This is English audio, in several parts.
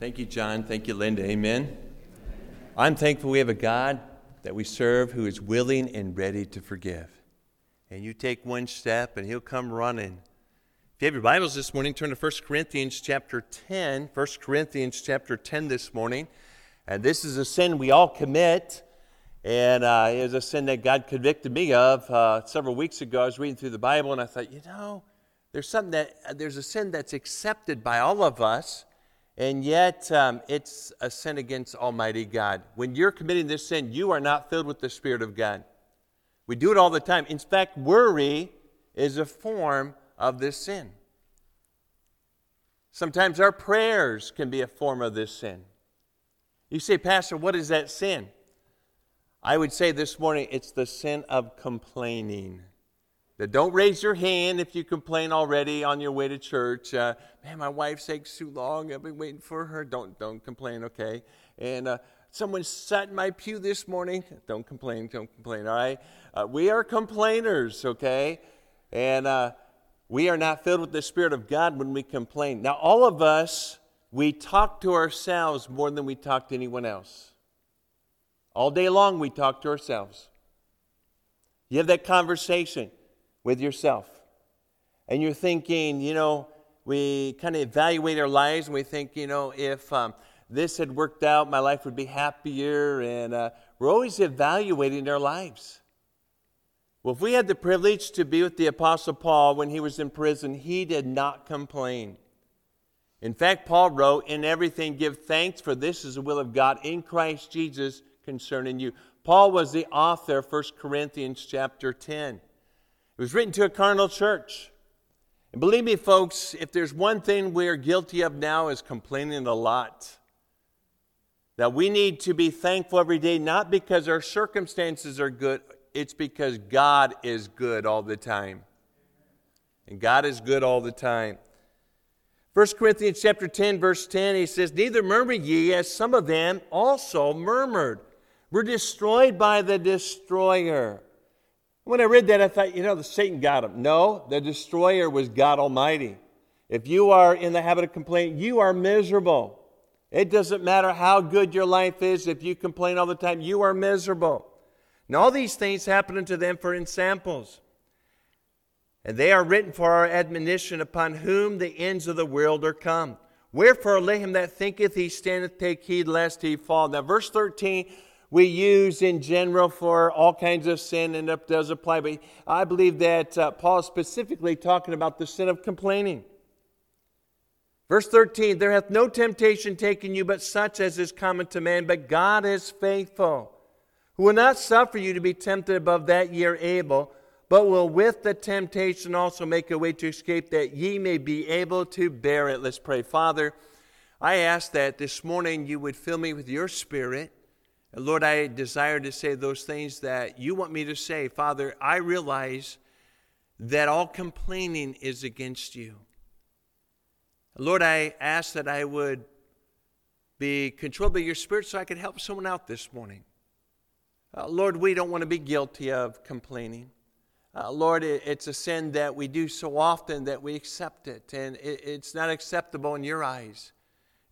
Thank you, John. Thank you, Linda. Amen. I'm thankful we have a God that we serve who is willing and ready to forgive. And you take one step and he'll come running. If you have your Bibles this morning, turn to 1 Corinthians chapter 10. 1 Corinthians chapter 10 this morning. And this is a sin we all commit. And uh, it was a sin that God convicted me of uh, several weeks ago. I was reading through the Bible and I thought, you know, there's something that, there's a sin that's accepted by all of us and yet, um, it's a sin against Almighty God. When you're committing this sin, you are not filled with the Spirit of God. We do it all the time. In fact, worry is a form of this sin. Sometimes our prayers can be a form of this sin. You say, Pastor, what is that sin? I would say this morning it's the sin of complaining. Don't raise your hand if you complain already on your way to church. Uh, Man, my wife takes too long. I've been waiting for her. Don't don't complain, okay? And uh, someone sat in my pew this morning. Don't complain. Don't complain. All right. Uh, we are complainers, okay? And uh, we are not filled with the Spirit of God when we complain. Now, all of us, we talk to ourselves more than we talk to anyone else. All day long, we talk to ourselves. You have that conversation with yourself. And you're thinking, you know, we kind of evaluate our lives and we think, you know, if um, this had worked out, my life would be happier. And uh, we're always evaluating our lives. Well, if we had the privilege to be with the Apostle Paul when he was in prison, he did not complain. In fact, Paul wrote, In everything give thanks, for this is the will of God in Christ Jesus concerning you. Paul was the author of 1 Corinthians chapter 10. It was written to a carnal church. And believe me, folks, if there's one thing we're guilty of now is complaining a lot. That we need to be thankful every day, not because our circumstances are good, it's because God is good all the time. And God is good all the time. 1 Corinthians chapter 10, verse 10, he says, Neither murmur ye, as some of them also murmured. We're destroyed by the destroyer. When I read that, I thought, you know, the Satan got him. No, the destroyer was God Almighty. If you are in the habit of complaining, you are miserable. It doesn't matter how good your life is, if you complain all the time, you are miserable. And all these things happen unto them for ensamples. And they are written for our admonition upon whom the ends of the world are come. Wherefore, let him that thinketh he standeth take heed lest he fall. Now, verse 13 we use in general for all kinds of sin, and it does apply. But I believe that uh, Paul is specifically talking about the sin of complaining. Verse 13 There hath no temptation taken you but such as is common to man, but God is faithful, who will not suffer you to be tempted above that ye are able, but will with the temptation also make a way to escape that ye may be able to bear it. Let's pray. Father, I ask that this morning you would fill me with your spirit. Lord, I desire to say those things that you want me to say. Father, I realize that all complaining is against you. Lord, I ask that I would be controlled by your spirit so I could help someone out this morning. Uh, Lord, we don't want to be guilty of complaining. Uh, Lord, it, it's a sin that we do so often that we accept it, and it, it's not acceptable in your eyes.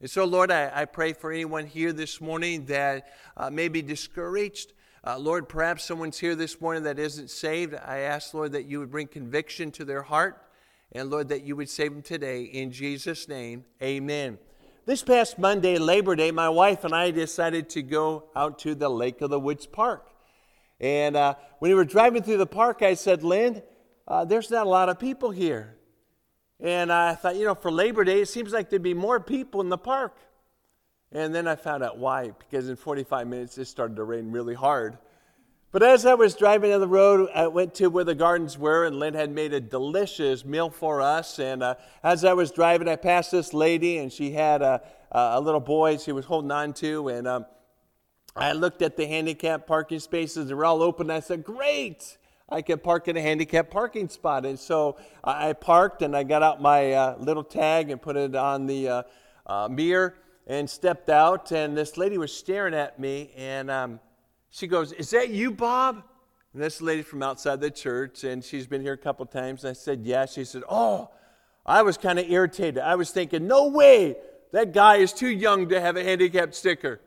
And so, Lord, I, I pray for anyone here this morning that uh, may be discouraged. Uh, Lord, perhaps someone's here this morning that isn't saved. I ask, Lord, that you would bring conviction to their heart. And Lord, that you would save them today. In Jesus' name, amen. This past Monday, Labor Day, my wife and I decided to go out to the Lake of the Woods Park. And uh, when we were driving through the park, I said, Lynn, uh, there's not a lot of people here. And I thought, you know, for Labor Day, it seems like there'd be more people in the park. And then I found out why, because in 45 minutes it started to rain really hard. But as I was driving down the road, I went to where the gardens were, and Lynn had made a delicious meal for us. And uh, as I was driving, I passed this lady, and she had a, a little boy she was holding on to. And um, I looked at the handicap parking spaces, they were all open. I said, Great! I could park in a handicapped parking spot. And so I parked and I got out my uh, little tag and put it on the uh, uh, mirror and stepped out. And this lady was staring at me and um, she goes, Is that you, Bob? And this lady from outside the church, and she's been here a couple times. And I said, Yeah. She said, Oh, I was kind of irritated. I was thinking, No way that guy is too young to have a handicapped sticker.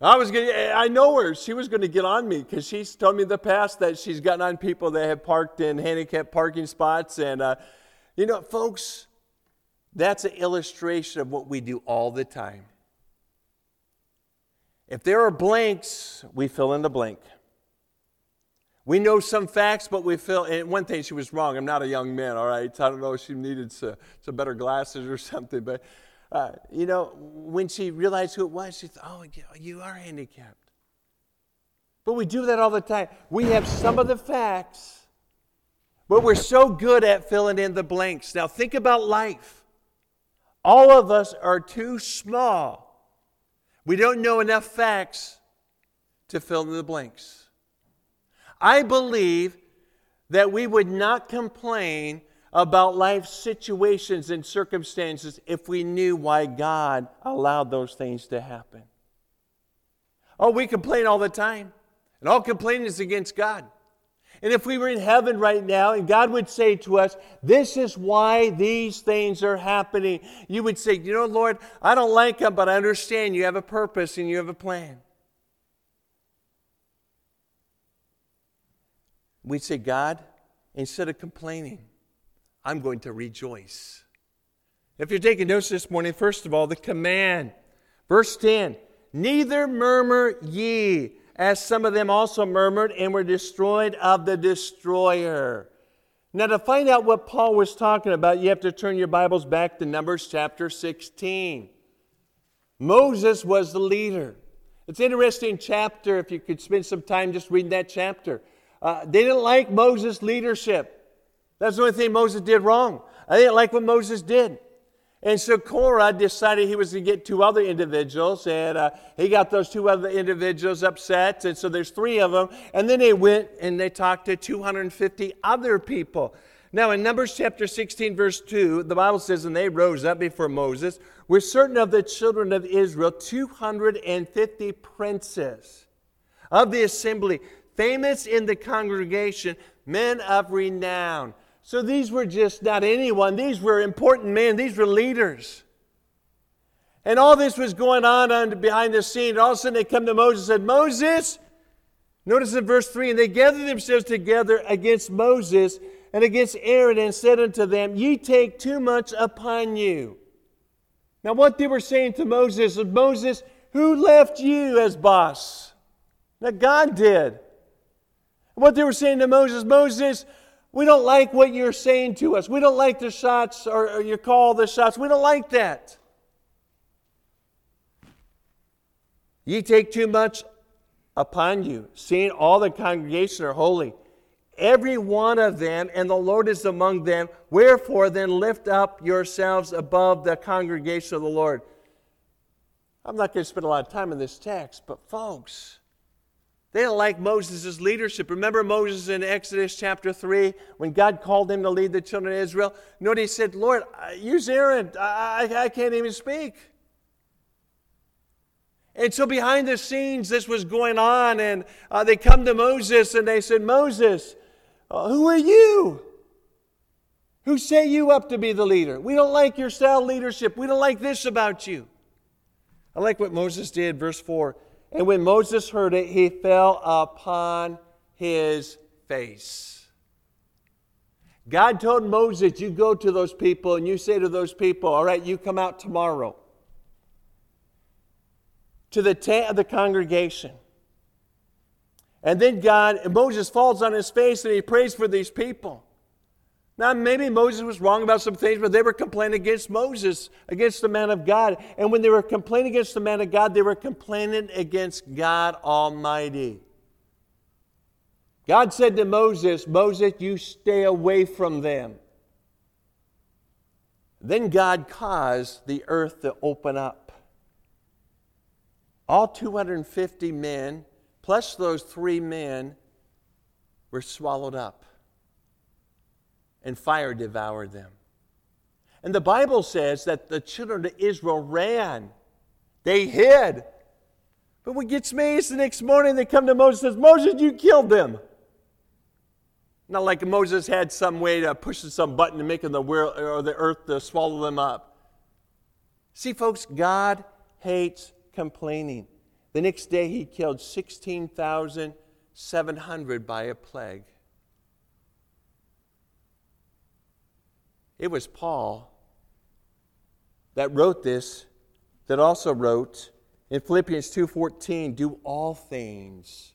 I was gonna. I know her. She was going to get on me because she's told me in the past that she's gotten on people that have parked in handicapped parking spots. And, uh, you know, folks, that's an illustration of what we do all the time. If there are blanks, we fill in the blank. We know some facts, but we fill. And one thing, she was wrong. I'm not a young man, all right? I don't know if she needed some, some better glasses or something. But, uh, you know, when she realized who it was, she thought, oh, you are handicapped. But we do that all the time. We have some of the facts, but we're so good at filling in the blanks. Now, think about life. All of us are too small. We don't know enough facts to fill in the blanks. I believe that we would not complain about life situations and circumstances if we knew why God allowed those things to happen. Oh, we complain all the time, and all complaining is against God. And if we were in heaven right now and God would say to us, This is why these things are happening, you would say, You know, Lord, I don't like them, but I understand you have a purpose and you have a plan. we'd say, God, instead of complaining, I'm going to rejoice. If you're taking notes this morning, first of all, the command. Verse 10 Neither murmur ye, as some of them also murmured and were destroyed of the destroyer. Now, to find out what Paul was talking about, you have to turn your Bibles back to Numbers chapter 16. Moses was the leader. It's an interesting chapter if you could spend some time just reading that chapter. Uh, they didn't like Moses' leadership. That's the only thing Moses did wrong. I didn't like what Moses did. And so Korah decided he was to get two other individuals, and uh, he got those two other individuals upset. And so there's three of them. And then they went and they talked to 250 other people. Now, in Numbers chapter 16, verse 2, the Bible says, And they rose up before Moses with certain of the children of Israel, 250 princes of the assembly famous in the congregation, men of renown. So these were just not anyone, these were important men, these were leaders. And all this was going on behind the scene. All of a sudden they come to Moses and said, Moses, notice in verse 3 and they gathered themselves together against Moses and against Aaron and said unto them, Ye take too much upon you. Now, what they were saying to Moses Moses, who left you as boss? Now, God did. What they were saying to Moses, Moses, we don't like what you're saying to us. We don't like the shots or, or you call the shots. We don't like that. Ye take too much upon you, seeing all the congregation are holy, every one of them, and the Lord is among them. Wherefore then lift up yourselves above the congregation of the Lord. I'm not going to spend a lot of time in this text, but folks, they didn't like Moses' leadership. Remember Moses in Exodus chapter 3 when God called him to lead the children of Israel? What he said? Lord, use Aaron. I, I, I can't even speak. And so behind the scenes, this was going on, and uh, they come to Moses and they said, Moses, uh, who are you? Who set you up to be the leader? We don't like your style leadership. We don't like this about you. I like what Moses did, verse 4. And when Moses heard it, he fell upon his face. God told Moses, You go to those people and you say to those people, All right, you come out tomorrow to the tent of the congregation. And then God, Moses falls on his face and he prays for these people. Now, maybe Moses was wrong about some things, but they were complaining against Moses, against the man of God. And when they were complaining against the man of God, they were complaining against God Almighty. God said to Moses, Moses, you stay away from them. Then God caused the earth to open up. All 250 men, plus those three men, were swallowed up and fire devoured them. And the Bible says that the children of Israel ran, they hid. But what gets me is the next morning they come to Moses and says, Moses, you killed them. Not like Moses had some way to push some button to make the world or the earth to swallow them up. See, folks, God hates complaining. The next day, he killed 16,700 by a plague. It was Paul that wrote this, that also wrote in Philippians 2:14, "Do all things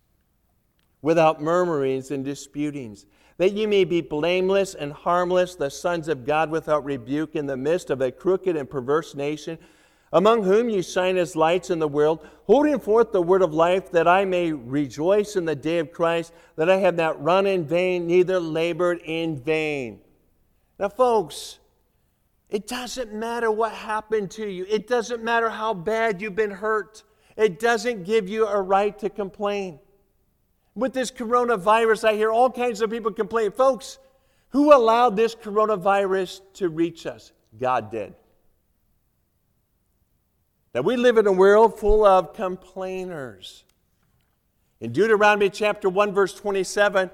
without murmurings and disputings, that ye may be blameless and harmless, the sons of God without rebuke in the midst of a crooked and perverse nation, among whom ye shine as lights in the world, holding forth the word of life, that I may rejoice in the day of Christ, that I have not run in vain, neither labored in vain." Now, folks, it doesn't matter what happened to you. It doesn't matter how bad you've been hurt. It doesn't give you a right to complain. With this coronavirus, I hear all kinds of people complain. Folks, who allowed this coronavirus to reach us? God did. Now, we live in a world full of complainers. In Deuteronomy chapter 1, verse 27,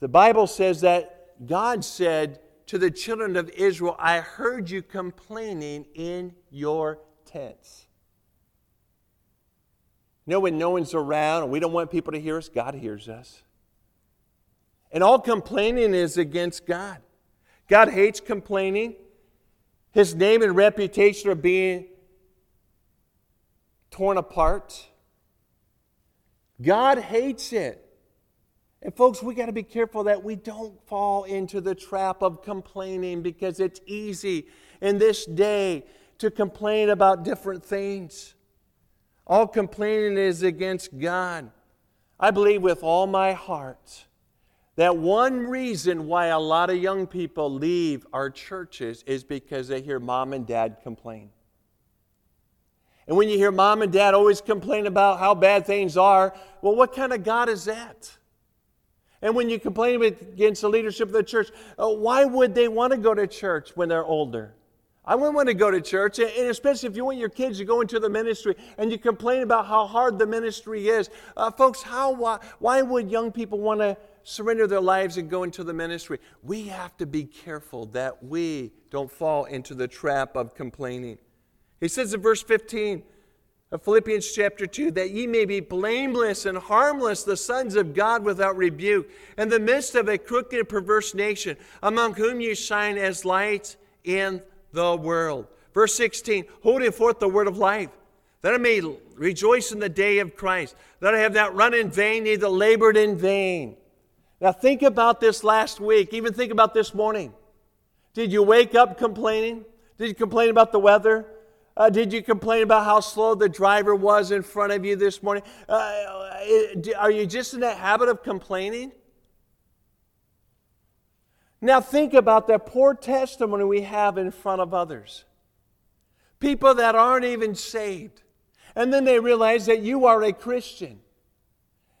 the Bible says that God said, to the children of Israel, I heard you complaining in your tents. You know, when no one's around and we don't want people to hear us, God hears us. And all complaining is against God. God hates complaining. His name and reputation are being torn apart. God hates it. And folks, we got to be careful that we don't fall into the trap of complaining because it's easy in this day to complain about different things. All complaining is against God. I believe with all my heart that one reason why a lot of young people leave our churches is because they hear mom and dad complain. And when you hear mom and dad always complain about how bad things are, well, what kind of God is that? And when you complain against the leadership of the church, uh, why would they want to go to church when they're older? I wouldn't want to go to church, and especially if you want your kids to go into the ministry and you complain about how hard the ministry is. Uh, folks, how, why, why would young people want to surrender their lives and go into the ministry? We have to be careful that we don't fall into the trap of complaining. He says in verse 15, of Philippians chapter 2 that ye may be blameless and harmless, the sons of God without rebuke, in the midst of a crooked and perverse nation, among whom ye shine as lights in the world. Verse 16, holding forth the word of life, that I may rejoice in the day of Christ, that I have not run in vain, neither labored in vain. Now think about this last week, even think about this morning. Did you wake up complaining? Did you complain about the weather? Uh, did you complain about how slow the driver was in front of you this morning? Uh, are you just in that habit of complaining? Now, think about that poor testimony we have in front of others. People that aren't even saved. And then they realize that you are a Christian.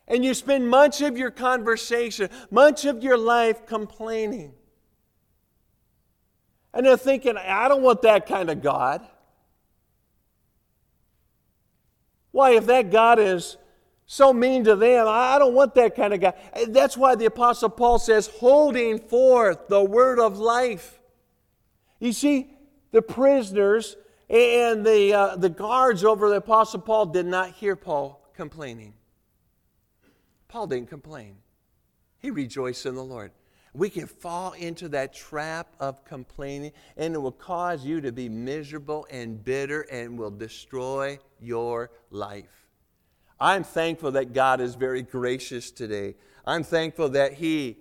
And you spend much of your conversation, much of your life complaining. And they're thinking, I don't want that kind of God. Why, if that God is so mean to them, I don't want that kind of God. That's why the Apostle Paul says, holding forth the word of life. You see, the prisoners and the, uh, the guards over the Apostle Paul did not hear Paul complaining. Paul didn't complain, he rejoiced in the Lord. We can fall into that trap of complaining, and it will cause you to be miserable and bitter and will destroy your life. I'm thankful that God is very gracious today. I'm thankful that He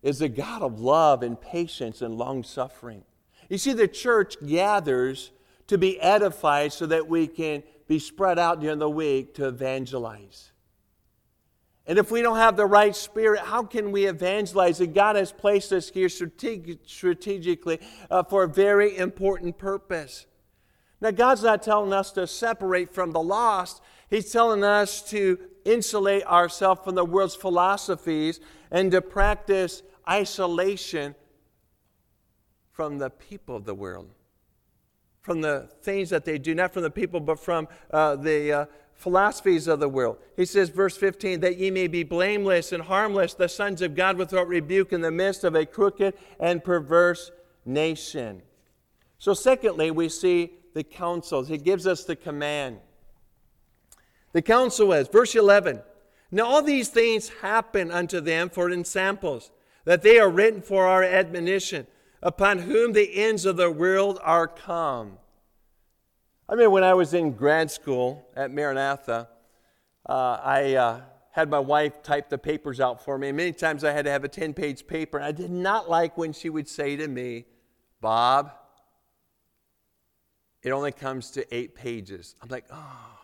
is a God of love and patience and long suffering. You see, the church gathers to be edified so that we can be spread out during the week to evangelize. And if we don't have the right spirit, how can we evangelize? And God has placed us here strategically uh, for a very important purpose. Now, God's not telling us to separate from the lost, He's telling us to insulate ourselves from the world's philosophies and to practice isolation from the people of the world, from the things that they do, not from the people, but from uh, the uh, philosophies of the world. He says, verse 15, that ye may be blameless and harmless, the sons of God without rebuke in the midst of a crooked and perverse nation. So, secondly, we see the counsels, he gives us the command. The counsel is, verse 11, Now all these things happen unto them for ensamples, that they are written for our admonition, upon whom the ends of the world are come. I mean, when I was in grad school at Maranatha, uh, I uh, had my wife type the papers out for me. Many times I had to have a 10 page paper. And I did not like when she would say to me, Bob, it only comes to eight pages. I'm like, oh.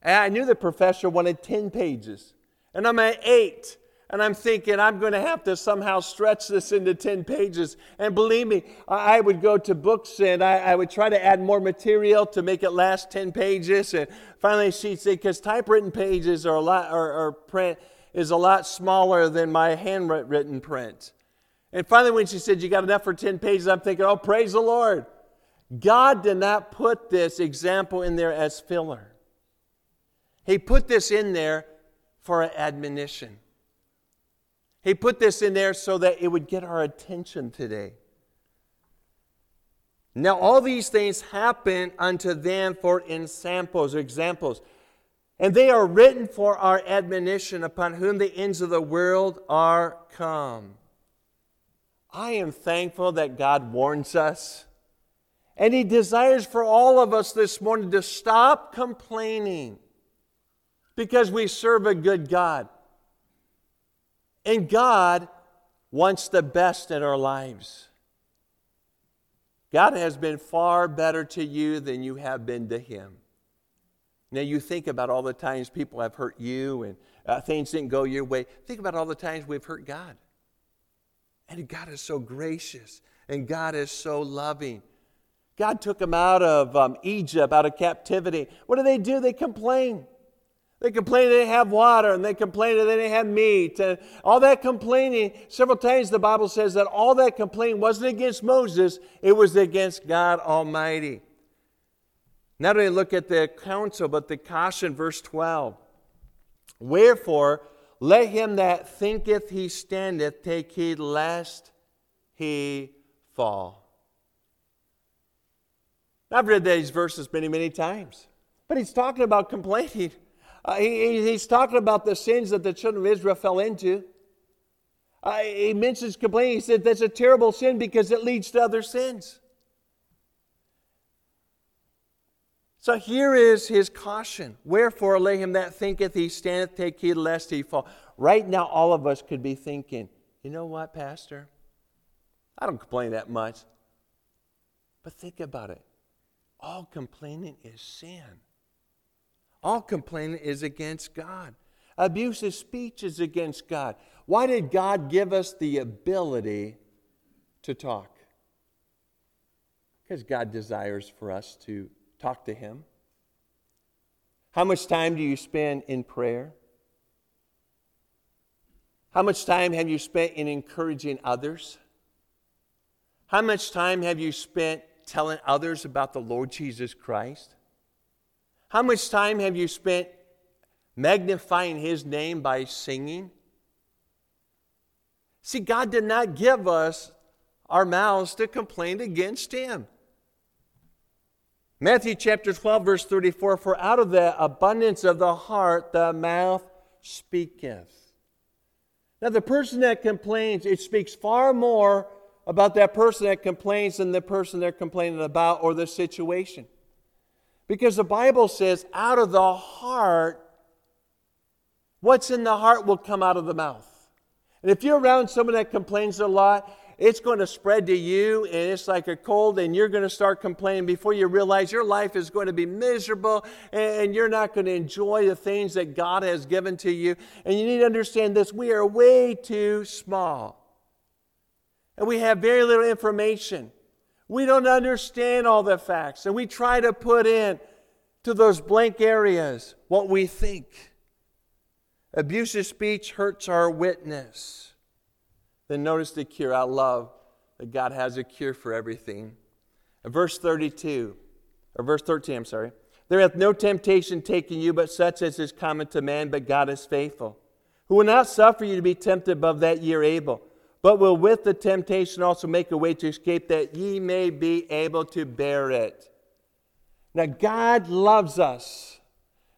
And I knew the professor wanted 10 pages, and I'm at eight. And I'm thinking, I'm going to have to somehow stretch this into 10 pages. And believe me, I would go to books and I, I would try to add more material to make it last 10 pages. And finally, she'd say, because typewritten pages are a lot, or, or print is a lot smaller than my handwritten print. And finally, when she said, You got enough for 10 pages, I'm thinking, Oh, praise the Lord. God did not put this example in there as filler, He put this in there for admonition. He put this in there so that it would get our attention today. Now, all these things happen unto them for ensamples examples, and they are written for our admonition, upon whom the ends of the world are come. I am thankful that God warns us, and He desires for all of us this morning to stop complaining because we serve a good God. And God wants the best in our lives. God has been far better to you than you have been to Him. Now, you think about all the times people have hurt you and uh, things didn't go your way. Think about all the times we've hurt God. And God is so gracious and God is so loving. God took them out of um, Egypt, out of captivity. What do they do? They complain. They complained they didn't have water and they complained that they didn't have meat. And all that complaining, several times the Bible says that all that complaining wasn't against Moses, it was against God Almighty. Not only look at the counsel, but the caution, verse 12. Wherefore, let him that thinketh he standeth take heed lest he fall. I've read these verses many, many times, but he's talking about complaining. Uh, he, he's talking about the sins that the children of Israel fell into. Uh, he mentions complaining. He said that's a terrible sin because it leads to other sins. So here is his caution. Wherefore lay him that thinketh he standeth, take heed lest he fall. Right now, all of us could be thinking, you know what, Pastor? I don't complain that much. But think about it. All complaining is sin. All complaining is against God. Abusive speech is against God. Why did God give us the ability to talk? Because God desires for us to talk to Him. How much time do you spend in prayer? How much time have you spent in encouraging others? How much time have you spent telling others about the Lord Jesus Christ? How much time have you spent magnifying His name by singing? See, God did not give us our mouths to complain against Him. Matthew chapter 12, verse 34 For out of the abundance of the heart the mouth speaketh. Now, the person that complains, it speaks far more about that person that complains than the person they're complaining about or the situation. Because the Bible says, out of the heart, what's in the heart will come out of the mouth. And if you're around someone that complains a lot, it's going to spread to you and it's like a cold and you're going to start complaining before you realize your life is going to be miserable and you're not going to enjoy the things that God has given to you. And you need to understand this we are way too small. And we have very little information. We don't understand all the facts, and we try to put in to those blank areas what we think. Abusive speech hurts our witness. Then notice the cure. I love that God has a cure for everything. In verse 32, or verse 13, I'm sorry. There hath no temptation taken you, but such as is common to man, but God is faithful, who will not suffer you to be tempted above that ye are able but will with the temptation also make a way to escape that ye may be able to bear it. Now, God loves us.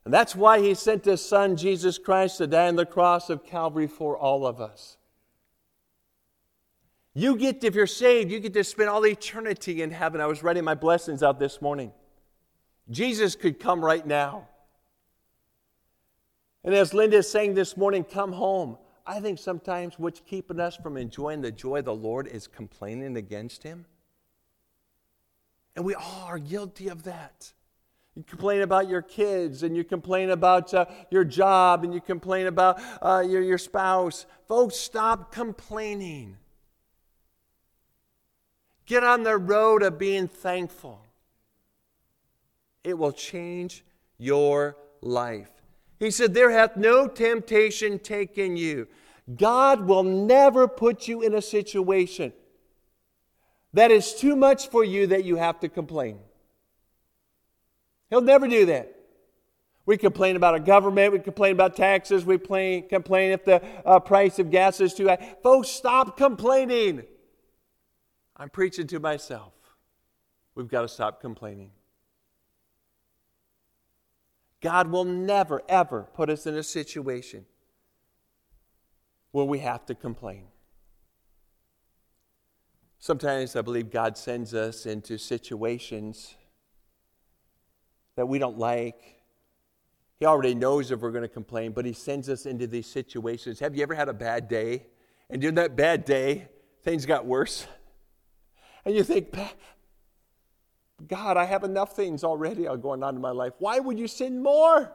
And that's why He sent His Son, Jesus Christ, to die on the cross of Calvary for all of us. You get, if you're saved, you get to spend all eternity in heaven. I was writing my blessings out this morning. Jesus could come right now. And as Linda is saying this morning, come home. I think sometimes what's keeping us from enjoying the joy of the Lord is complaining against Him. And we all are guilty of that. You complain about your kids, and you complain about uh, your job, and you complain about uh, your, your spouse. Folks, stop complaining. Get on the road of being thankful. It will change your life. He said, There hath no temptation taken you. God will never put you in a situation that is too much for you that you have to complain. He'll never do that. We complain about a government, we complain about taxes, we complain, complain if the uh, price of gas is too high. Folks, stop complaining. I'm preaching to myself. We've got to stop complaining. God will never, ever put us in a situation where we have to complain. Sometimes I believe God sends us into situations that we don't like. He already knows if we're going to complain, but He sends us into these situations. Have you ever had a bad day? And during that bad day, things got worse. And you think, God, I have enough things already going on in my life. Why would you send more?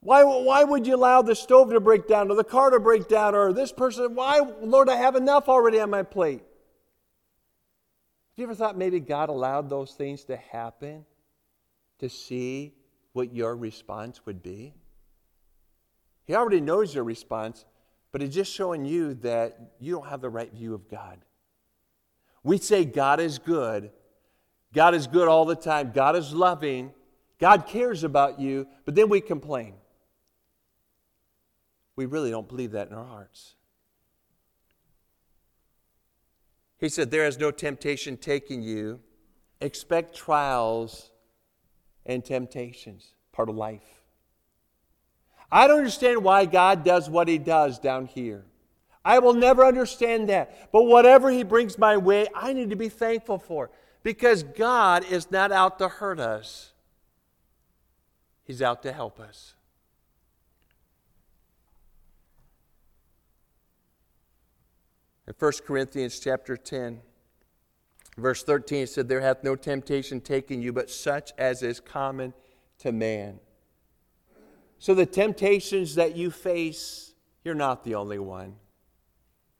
Why, why would you allow the stove to break down or the car to break down or this person? Why, Lord, I have enough already on my plate? Have you ever thought maybe God allowed those things to happen to see what your response would be? He already knows your response, but He's just showing you that you don't have the right view of God. We say God is good. God is good all the time. God is loving. God cares about you, but then we complain. We really don't believe that in our hearts. He said, There is no temptation taking you. Expect trials and temptations, part of life. I don't understand why God does what He does down here. I will never understand that. But whatever He brings my way, I need to be thankful for because God is not out to hurt us, He's out to help us. In 1 Corinthians chapter 10, verse 13, it said, There hath no temptation taken you, but such as is common to man. So the temptations that you face, you're not the only one.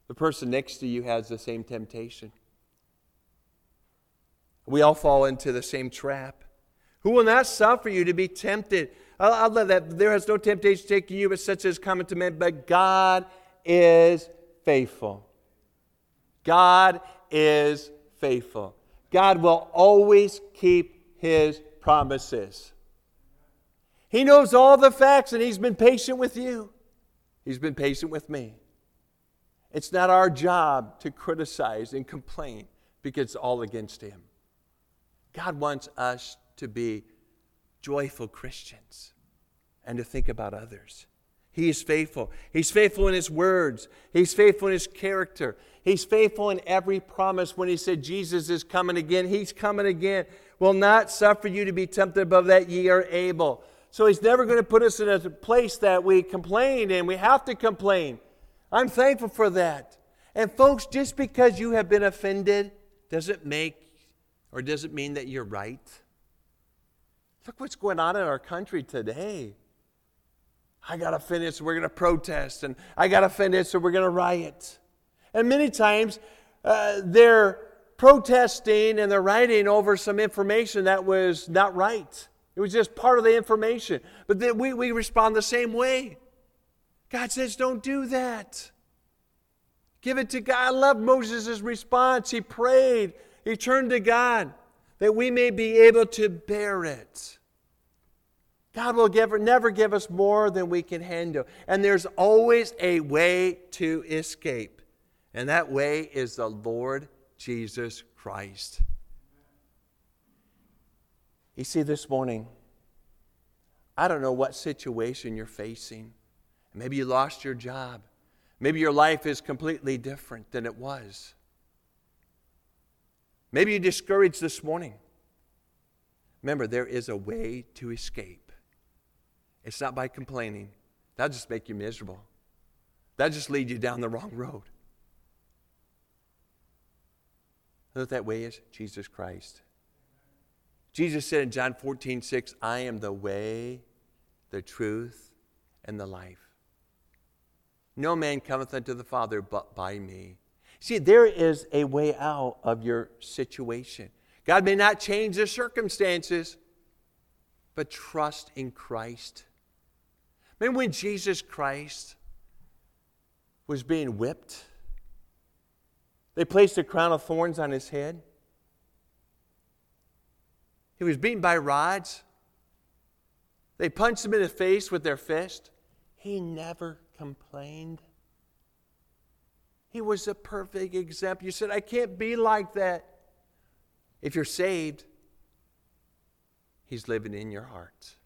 The person next to you has the same temptation. We all fall into the same trap. Who will not suffer you to be tempted? I, love that. There has no temptation taken you, but such as common to men. But God is faithful. God is faithful. God will always keep his promises. He knows all the facts and he's been patient with you. He's been patient with me. It's not our job to criticize and complain because it's all against Him. God wants us to be joyful Christians and to think about others. He is faithful. He's faithful in His words, He's faithful in His character. He's faithful in every promise when He said Jesus is coming again. He's coming again. Will not suffer you to be tempted above that ye are able. So He's never going to put us in a place that we complain and we have to complain. I'm thankful for that. And folks, just because you have been offended doesn't make or does it mean that you're right. Look what's going on in our country today. I got offended, so we're going to protest, and I got offended, so we're going to riot. And many times uh, they're protesting and they're writing over some information that was not right. It was just part of the information. But then we, we respond the same way. God says, don't do that. Give it to God. I love Moses' response. He prayed, he turned to God that we may be able to bear it. God will give, never give us more than we can handle. And there's always a way to escape. And that way is the Lord Jesus Christ. You see, this morning, I don't know what situation you're facing. Maybe you lost your job. Maybe your life is completely different than it was. Maybe you're discouraged this morning. Remember, there is a way to escape. It's not by complaining, that'll just make you miserable. That'll just lead you down the wrong road. know what that way is? Jesus Christ. Jesus said in John 14, 6, I am the way, the truth, and the life. No man cometh unto the Father but by me. See, there is a way out of your situation. God may not change the circumstances, but trust in Christ. Remember when Jesus Christ was being whipped? They placed a crown of thorns on his head. He was beaten by rods. They punched him in the face with their fist. He never complained. He was a perfect example. You said, I can't be like that. If you're saved, He's living in your heart.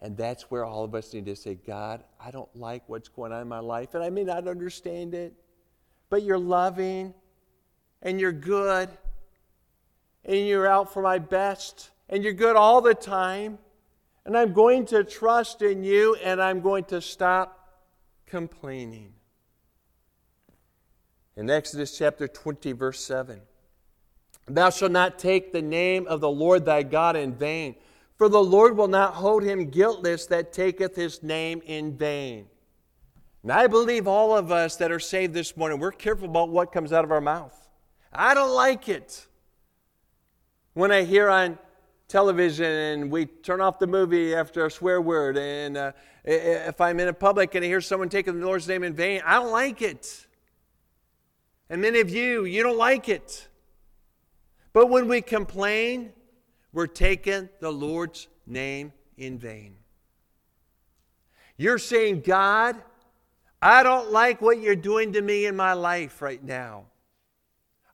And that's where all of us need to say, God, I don't like what's going on in my life, and I may not understand it, but you're loving and you're good and you're out for my best and you're good all the time. And I'm going to trust in you and I'm going to stop complaining. In Exodus chapter 20, verse 7, Thou shalt not take the name of the Lord thy God in vain, for the Lord will not hold him guiltless that taketh his name in vain. And I believe all of us that are saved this morning, we're careful about what comes out of our mouth. I don't like it. When I hear on television and we turn off the movie after a swear word, and uh, if I'm in a public and I hear someone taking the Lord's name in vain, I don't like it. And many of you, you don't like it. But when we complain, we're taking the Lord's name in vain. You're saying, God, I don't like what you're doing to me in my life right now.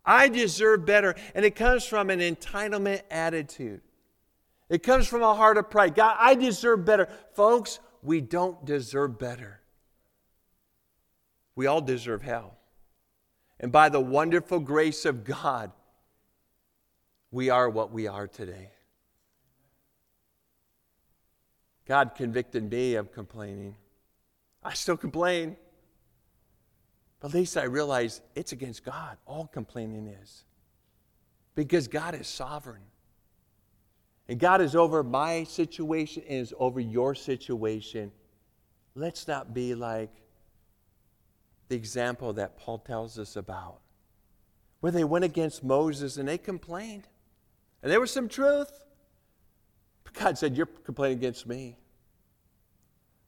I deserve better. And it comes from an entitlement attitude. It comes from a heart of pride. God, I deserve better. Folks, we don't deserve better. We all deserve hell. And by the wonderful grace of God, we are what we are today. God convicted me of complaining. I still complain. But at least I realize it's against God. All complaining is. Because God is sovereign. And God is over my situation and is over your situation. Let's not be like the example that Paul tells us about, where they went against Moses and they complained. And there was some truth. But God said, You're complaining against me.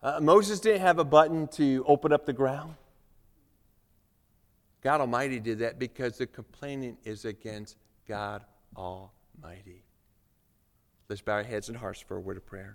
Uh, Moses didn't have a button to open up the ground. God Almighty did that because the complaining is against God Almighty. Let's bow our heads and hearts for a word of prayer.